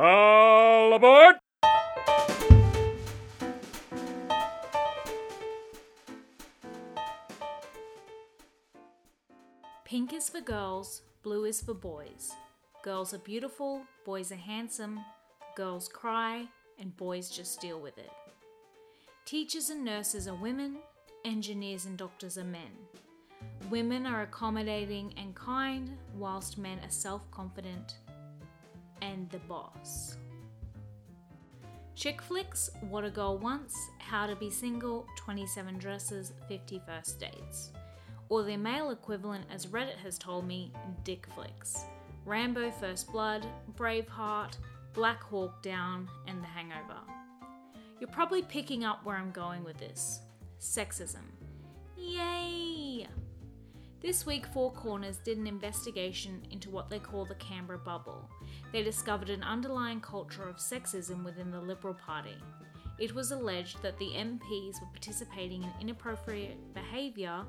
All aboard! Pink is for girls, blue is for boys. Girls are beautiful, boys are handsome, girls cry, and boys just deal with it. Teachers and nurses are women, engineers and doctors are men. Women are accommodating and kind, whilst men are self confident and the boss. Chick flicks, What a Girl Wants, How to Be Single, 27 Dresses, 50 First Dates. Or their male equivalent, as Reddit has told me, Dick Flicks. Rambo First Blood, Braveheart, Black Hawk Down, and The Hangover. You're probably picking up where I'm going with this sexism. Yay! This week, Four Corners did an investigation into what they call the Canberra bubble. They discovered an underlying culture of sexism within the Liberal Party. It was alleged that the MPs were participating in inappropriate behaviour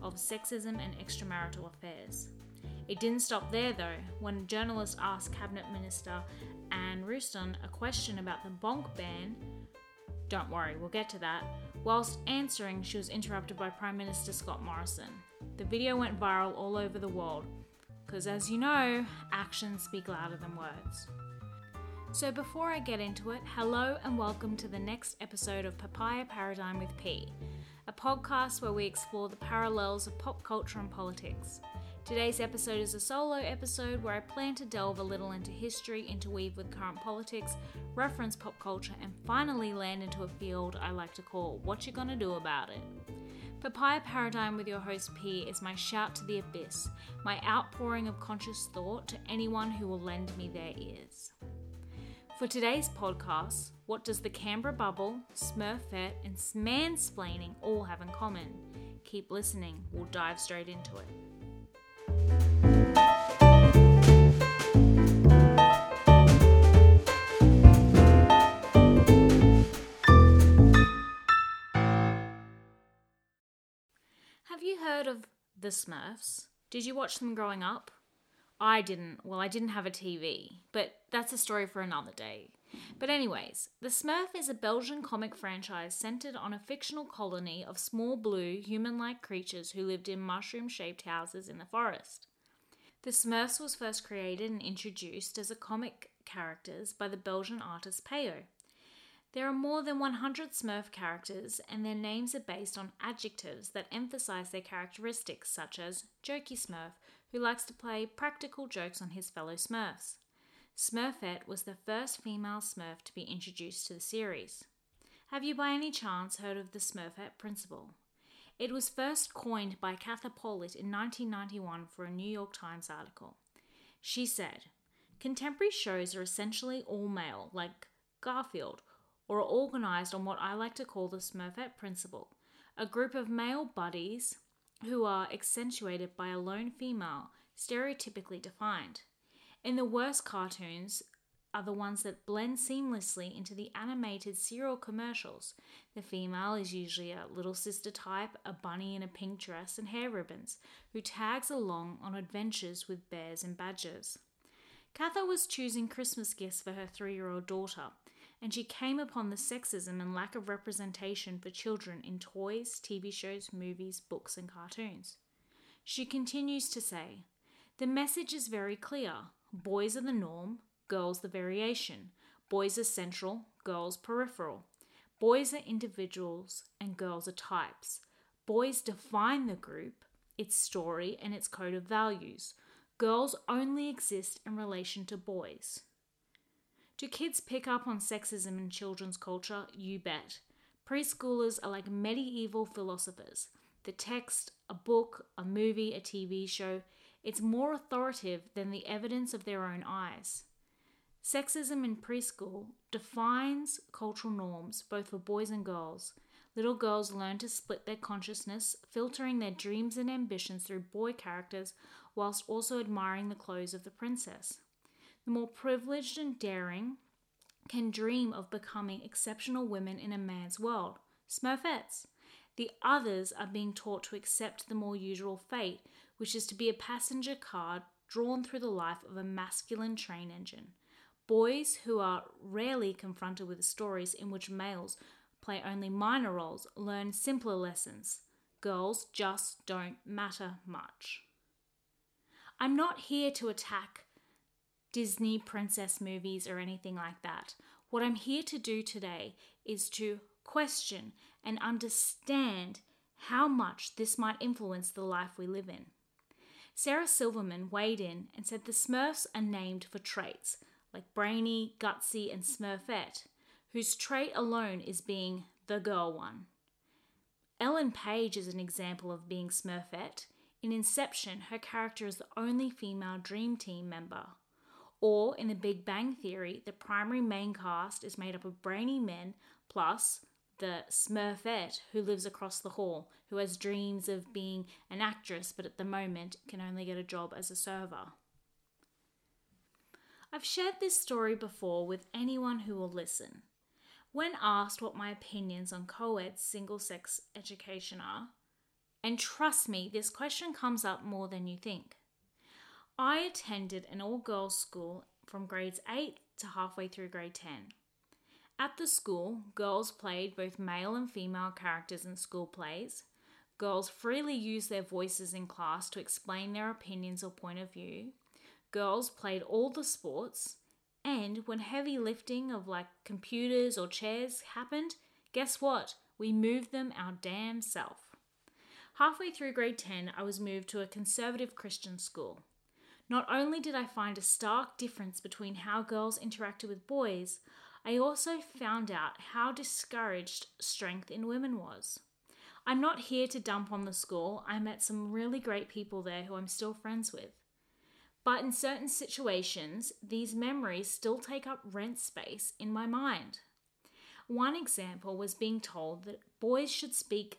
of sexism and extramarital affairs. It didn't stop there though. When a journalist asked Cabinet Minister Anne Ruston a question about the bonk ban, don't worry, we'll get to that. Whilst answering, she was interrupted by Prime Minister Scott Morrison. The video went viral all over the world, because as you know, actions speak louder than words. So before I get into it, hello and welcome to the next episode of Papaya Paradigm with P, a podcast where we explore the parallels of pop culture and politics. Today's episode is a solo episode where I plan to delve a little into history, interweave with current politics, reference pop culture, and finally land into a field I like to call What You Gonna Do About It. Papaya Paradigm with your host P is my shout to the abyss, my outpouring of conscious thought to anyone who will lend me their ears. For today's podcast, what does the Canberra bubble, Smurfette, and mansplaining all have in common? Keep listening, we'll dive straight into it. You heard of the Smurfs? Did you watch them growing up? I didn't. Well, I didn't have a TV, but that's a story for another day. But, anyways, The Smurf is a Belgian comic franchise centered on a fictional colony of small blue, human like creatures who lived in mushroom shaped houses in the forest. The Smurfs was first created and introduced as a comic characters by the Belgian artist Peyo. There are more than 100 Smurf characters, and their names are based on adjectives that emphasize their characteristics, such as Jokey Smurf, who likes to play practical jokes on his fellow Smurfs. Smurfette was the first female Smurf to be introduced to the series. Have you by any chance heard of the Smurfette principle? It was first coined by Katha Pollitt in 1991 for a New York Times article. She said, Contemporary shows are essentially all male, like Garfield, or are organized on what I like to call the Smurfette principle a group of male buddies who are accentuated by a lone female, stereotypically defined. In the worst cartoons are the ones that blend seamlessly into the animated cereal commercials. The female is usually a little sister type, a bunny in a pink dress and hair ribbons, who tags along on adventures with bears and badgers. Katha was choosing Christmas gifts for her three year old daughter, and she came upon the sexism and lack of representation for children in toys, TV shows, movies, books, and cartoons. She continues to say, The message is very clear boys are the norm, girls the variation. Boys are central, girls peripheral. Boys are individuals, and girls are types. Boys define the group, its story, and its code of values. Girls only exist in relation to boys. Do kids pick up on sexism in children's culture? You bet. Preschoolers are like medieval philosophers. The text, a book, a movie, a TV show, it's more authoritative than the evidence of their own eyes. Sexism in preschool defines cultural norms both for boys and girls. Little girls learn to split their consciousness, filtering their dreams and ambitions through boy characters whilst also admiring the clothes of the princess the more privileged and daring can dream of becoming exceptional women in a man's world. Smurfettes. The others are being taught to accept the more usual fate, which is to be a passenger car drawn through the life of a masculine train engine. boys who are rarely confronted with stories in which males play only minor roles learn simpler lessons. Girls just don't matter much. I'm not here to attack Disney princess movies or anything like that. What I'm here to do today is to question and understand how much this might influence the life we live in. Sarah Silverman weighed in and said the Smurfs are named for traits like brainy, gutsy, and smurfette, whose trait alone is being the girl one. Ellen Page is an example of being smurfette. In Inception, her character is the only female Dream Team member. Or in The Big Bang Theory, the primary main cast is made up of brainy men plus the Smurfette who lives across the hall, who has dreams of being an actress but at the moment can only get a job as a server. I've shared this story before with anyone who will listen. When asked what my opinions on co ed single sex education are, and trust me, this question comes up more than you think. I attended an all girls school from grades 8 to halfway through grade 10. At the school, girls played both male and female characters in school plays. Girls freely used their voices in class to explain their opinions or point of view. Girls played all the sports, and when heavy lifting of like computers or chairs happened, guess what? We moved them our damn self. Halfway through grade 10, I was moved to a conservative Christian school. Not only did I find a stark difference between how girls interacted with boys, I also found out how discouraged strength in women was. I'm not here to dump on the school, I met some really great people there who I'm still friends with. But in certain situations, these memories still take up rent space in my mind. One example was being told that boys should speak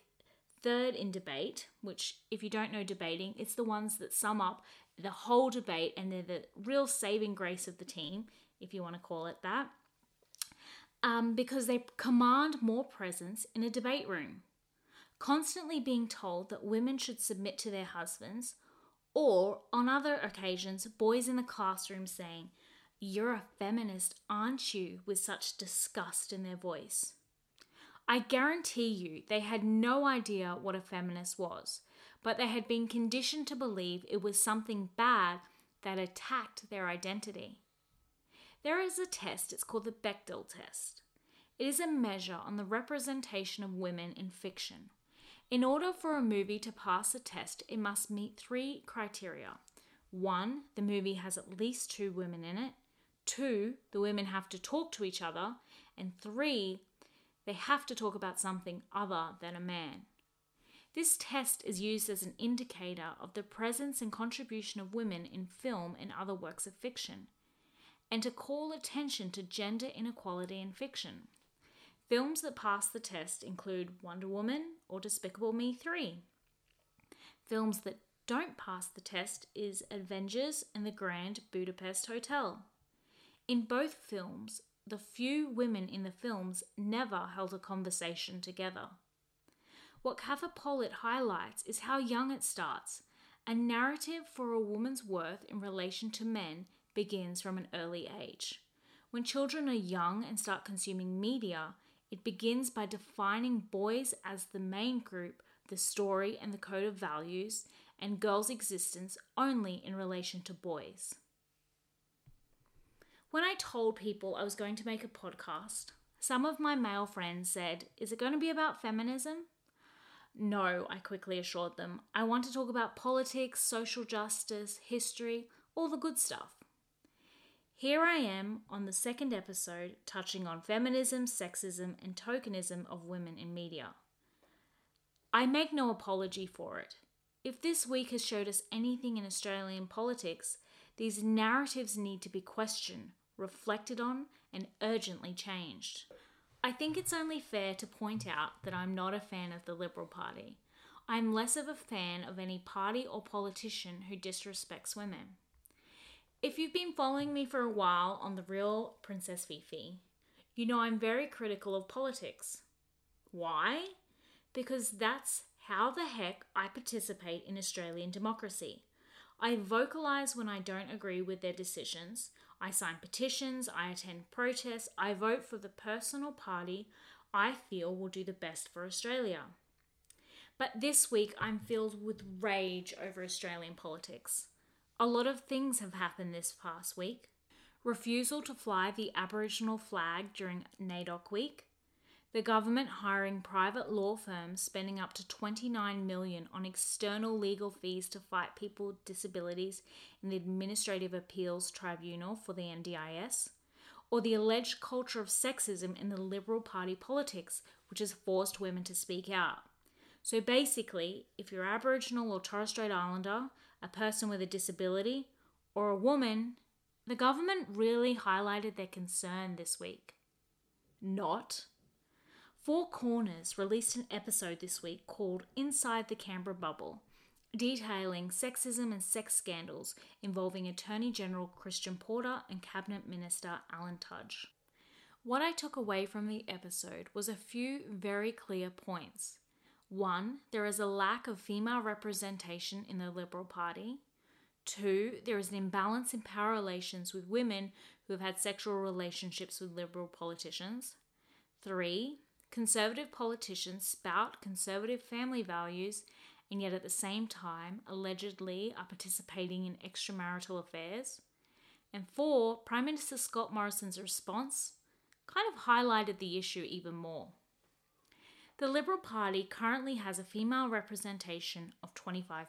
third in debate, which, if you don't know debating, it's the ones that sum up the whole debate and they're the real saving grace of the team, if you want to call it that, um, because they command more presence in a debate room. Constantly being told that women should submit to their husbands, or on other occasions, boys in the classroom saying, You're a feminist, aren't you? with such disgust in their voice. I guarantee you they had no idea what a feminist was but they had been conditioned to believe it was something bad that attacked their identity. There is a test, it's called the Bechdel test. It is a measure on the representation of women in fiction. In order for a movie to pass a test, it must meet three criteria. One, the movie has at least two women in it. Two, the women have to talk to each other. And three, they have to talk about something other than a man. This test is used as an indicator of the presence and contribution of women in film and other works of fiction, and to call attention to gender inequality in fiction. Films that pass the test include Wonder Woman or Despicable Me 3. Films that don't pass the test is Avengers and the Grand Budapest Hotel. In both films, the few women in the films never held a conversation together. What Katha Pollitt highlights is how young it starts. A narrative for a woman's worth in relation to men begins from an early age. When children are young and start consuming media, it begins by defining boys as the main group, the story, and the code of values, and girls' existence only in relation to boys. When I told people I was going to make a podcast, some of my male friends said, Is it going to be about feminism? No, I quickly assured them. I want to talk about politics, social justice, history, all the good stuff. Here I am on the second episode touching on feminism, sexism, and tokenism of women in media. I make no apology for it. If this week has showed us anything in Australian politics, these narratives need to be questioned, reflected on, and urgently changed. I think it's only fair to point out that I'm not a fan of the Liberal Party. I'm less of a fan of any party or politician who disrespects women. If you've been following me for a while on The Real Princess Fifi, you know I'm very critical of politics. Why? Because that's how the heck I participate in Australian democracy. I vocalise when I don't agree with their decisions. I sign petitions, I attend protests, I vote for the personal party I feel will do the best for Australia. But this week I'm filled with rage over Australian politics. A lot of things have happened this past week. Refusal to fly the Aboriginal flag during NAIDOC week, the government hiring private law firms spending up to 29 million on external legal fees to fight people with disabilities in the Administrative Appeals Tribunal for the NDIS, or the alleged culture of sexism in the Liberal Party politics, which has forced women to speak out. So basically, if you're Aboriginal or Torres Strait Islander, a person with a disability, or a woman, the government really highlighted their concern this week. Not. Four Corners released an episode this week called Inside the Canberra Bubble, detailing sexism and sex scandals involving Attorney General Christian Porter and Cabinet Minister Alan Tudge. What I took away from the episode was a few very clear points. One, there is a lack of female representation in the Liberal Party. Two, there is an imbalance in power relations with women who have had sexual relationships with Liberal politicians. Three, conservative politicians spout conservative family values and yet at the same time allegedly are participating in extramarital affairs. And four, Prime Minister Scott Morrison's response kind of highlighted the issue even more. The Liberal Party currently has a female representation of 25%,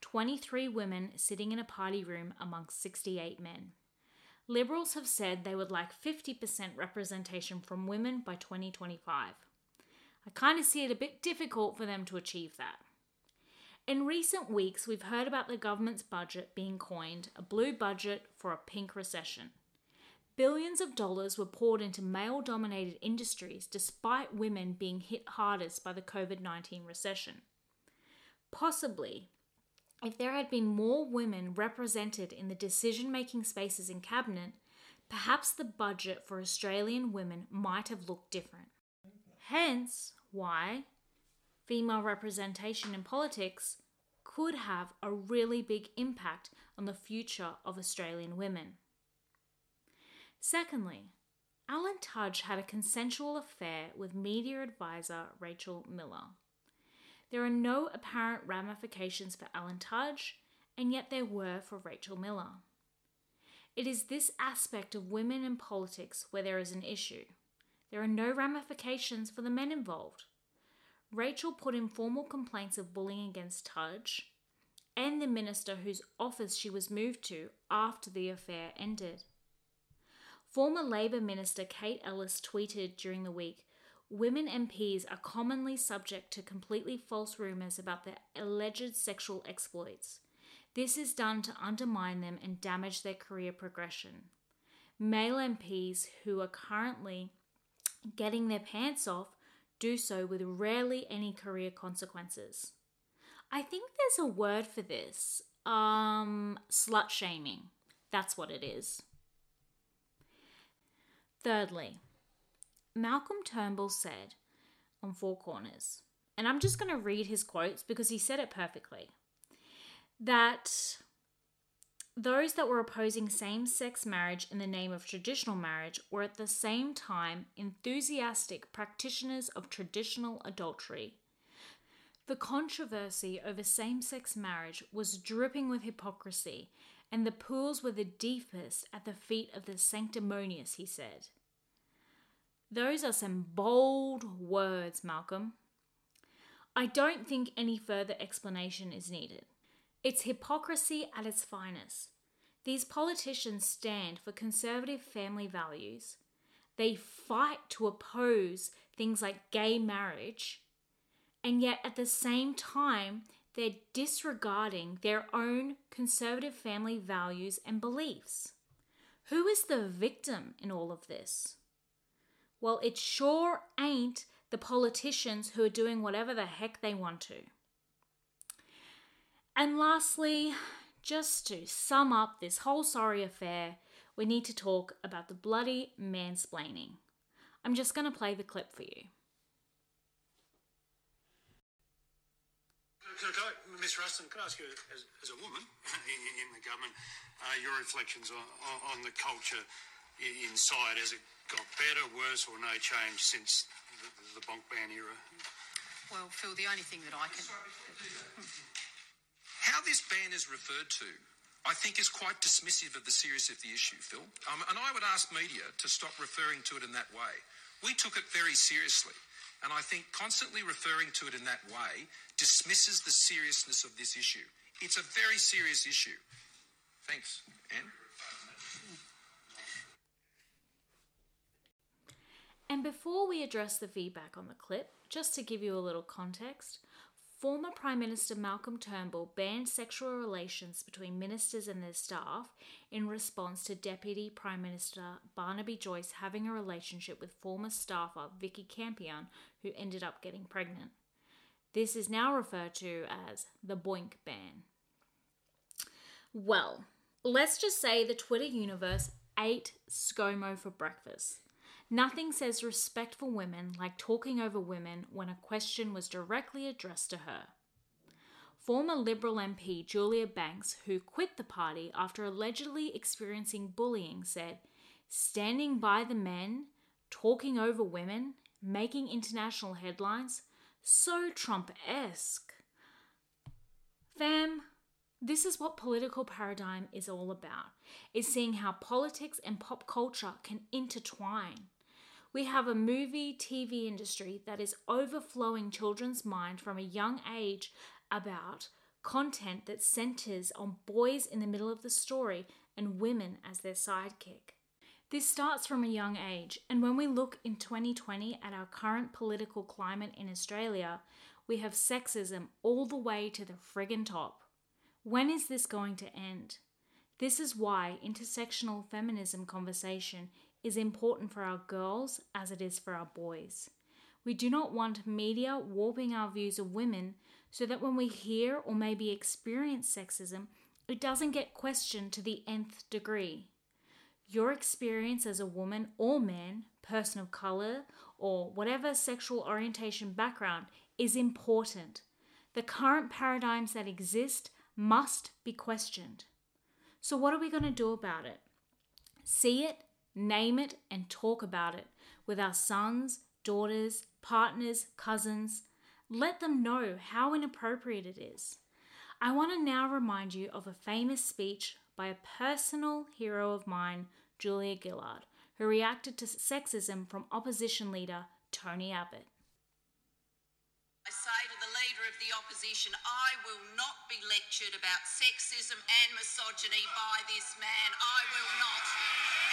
23 women sitting in a party room amongst 68 men. Liberals have said they would like 50% representation from women by 2025. I kind of see it a bit difficult for them to achieve that. In recent weeks, we've heard about the government's budget being coined a blue budget for a pink recession. Billions of dollars were poured into male dominated industries despite women being hit hardest by the COVID 19 recession. Possibly, if there had been more women represented in the decision making spaces in Cabinet, perhaps the budget for Australian women might have looked different. Hence, why female representation in politics could have a really big impact on the future of Australian women. Secondly, Alan Tudge had a consensual affair with media advisor Rachel Miller. There are no apparent ramifications for Alan Tudge, and yet there were for Rachel Miller. It is this aspect of women in politics where there is an issue. There are no ramifications for the men involved. Rachel put in formal complaints of bullying against Tudge and the minister whose office she was moved to after the affair ended. Former Labor Minister Kate Ellis tweeted during the week Women MPs are commonly subject to completely false rumours about their alleged sexual exploits. This is done to undermine them and damage their career progression. Male MPs who are currently getting their pants off do so with rarely any career consequences. I think there's a word for this. Um, slut shaming. That's what it is. Thirdly, Malcolm Turnbull said on Four Corners, and I'm just going to read his quotes because he said it perfectly, that those that were opposing same sex marriage in the name of traditional marriage were at the same time enthusiastic practitioners of traditional adultery. The controversy over same sex marriage was dripping with hypocrisy, and the pools were the deepest at the feet of the sanctimonious, he said. Those are some bold words, Malcolm. I don't think any further explanation is needed. It's hypocrisy at its finest. These politicians stand for conservative family values. They fight to oppose things like gay marriage, and yet at the same time, they're disregarding their own conservative family values and beliefs. Who is the victim in all of this? Well, it sure ain't the politicians who are doing whatever the heck they want to. And lastly, just to sum up this whole sorry affair, we need to talk about the bloody mansplaining. I'm just going to play the clip for you. Can I, Ms. Ruston, can I ask you, as, as a woman in, in the government, uh, your reflections on, on, on the culture inside? Has it got better, worse, or no change since the, the bonk ban era? Well, Phil, the only thing that I can. How this ban is referred to, I think, is quite dismissive of the seriousness of the issue, Phil. Um, and I would ask media to stop referring to it in that way. We took it very seriously. And I think constantly referring to it in that way dismisses the seriousness of this issue. It's a very serious issue. Thanks, Anne. And before we address the feedback on the clip, just to give you a little context, former Prime Minister Malcolm Turnbull banned sexual relations between ministers and their staff in response to Deputy Prime Minister Barnaby Joyce having a relationship with former staffer Vikki Campion, who ended up getting pregnant. This is now referred to as the Boink ban. Well, let's just say the Twitter universe ate ScoMo for breakfast. Nothing says respect for women like talking over women when a question was directly addressed to her. Former Liberal MP Julia Banks, who quit the party after allegedly experiencing bullying, said, Standing by the men, talking over women, making international headlines, so Trump esque. Fam, this is what political paradigm is all about, is seeing how politics and pop culture can intertwine. We have a movie TV industry that is overflowing children's mind from a young age about content that centers on boys in the middle of the story and women as their sidekick. This starts from a young age, and when we look in 2020 at our current political climate in Australia, we have sexism all the way to the friggin' top. When is this going to end? This is why intersectional feminism conversation is important for our girls as it is for our boys. We do not want media warping our views of women so that when we hear or maybe experience sexism, it doesn't get questioned to the nth degree. Your experience as a woman or man, person of color, or whatever sexual orientation background is important. The current paradigms that exist must be questioned. So, what are we going to do about it? See it, name it, and talk about it with our sons, daughters, partners, cousins. Let them know how inappropriate it is. I want to now remind you of a famous speech by a personal hero of mine, Julia Gillard, who reacted to sexism from opposition leader Tony Abbott. I say to the Leader of the Opposition, I will not be lectured about sexism and misogyny by this man. I will not.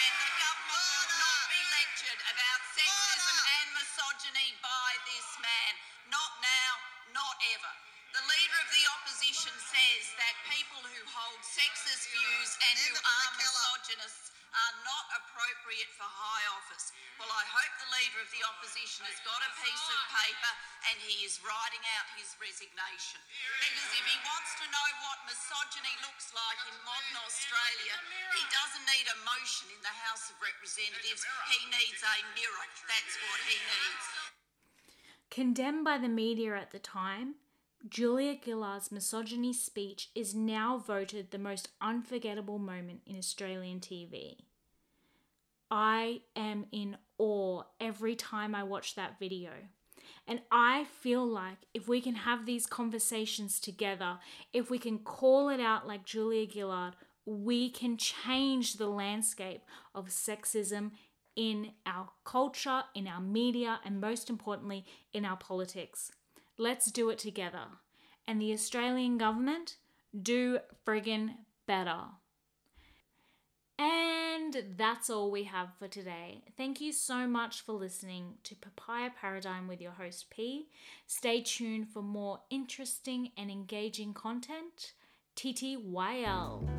Leader of the Opposition says that people who hold sexist views and who are misogynists are not appropriate for high office. Well, I hope the Leader of the Opposition has got a piece of paper and he is writing out his resignation. Because if he wants to know what misogyny looks like in modern Australia, he doesn't need a motion in the House of Representatives. He needs a mirror. That's what he needs. Condemned by the media at the time, Julia Gillard's misogyny speech is now voted the most unforgettable moment in Australian TV. I am in awe every time I watch that video. And I feel like if we can have these conversations together, if we can call it out like Julia Gillard, we can change the landscape of sexism in our culture, in our media, and most importantly, in our politics. Let's do it together. And the Australian government, do friggin' better. And that's all we have for today. Thank you so much for listening to Papaya Paradigm with your host P. Stay tuned for more interesting and engaging content. TTYL.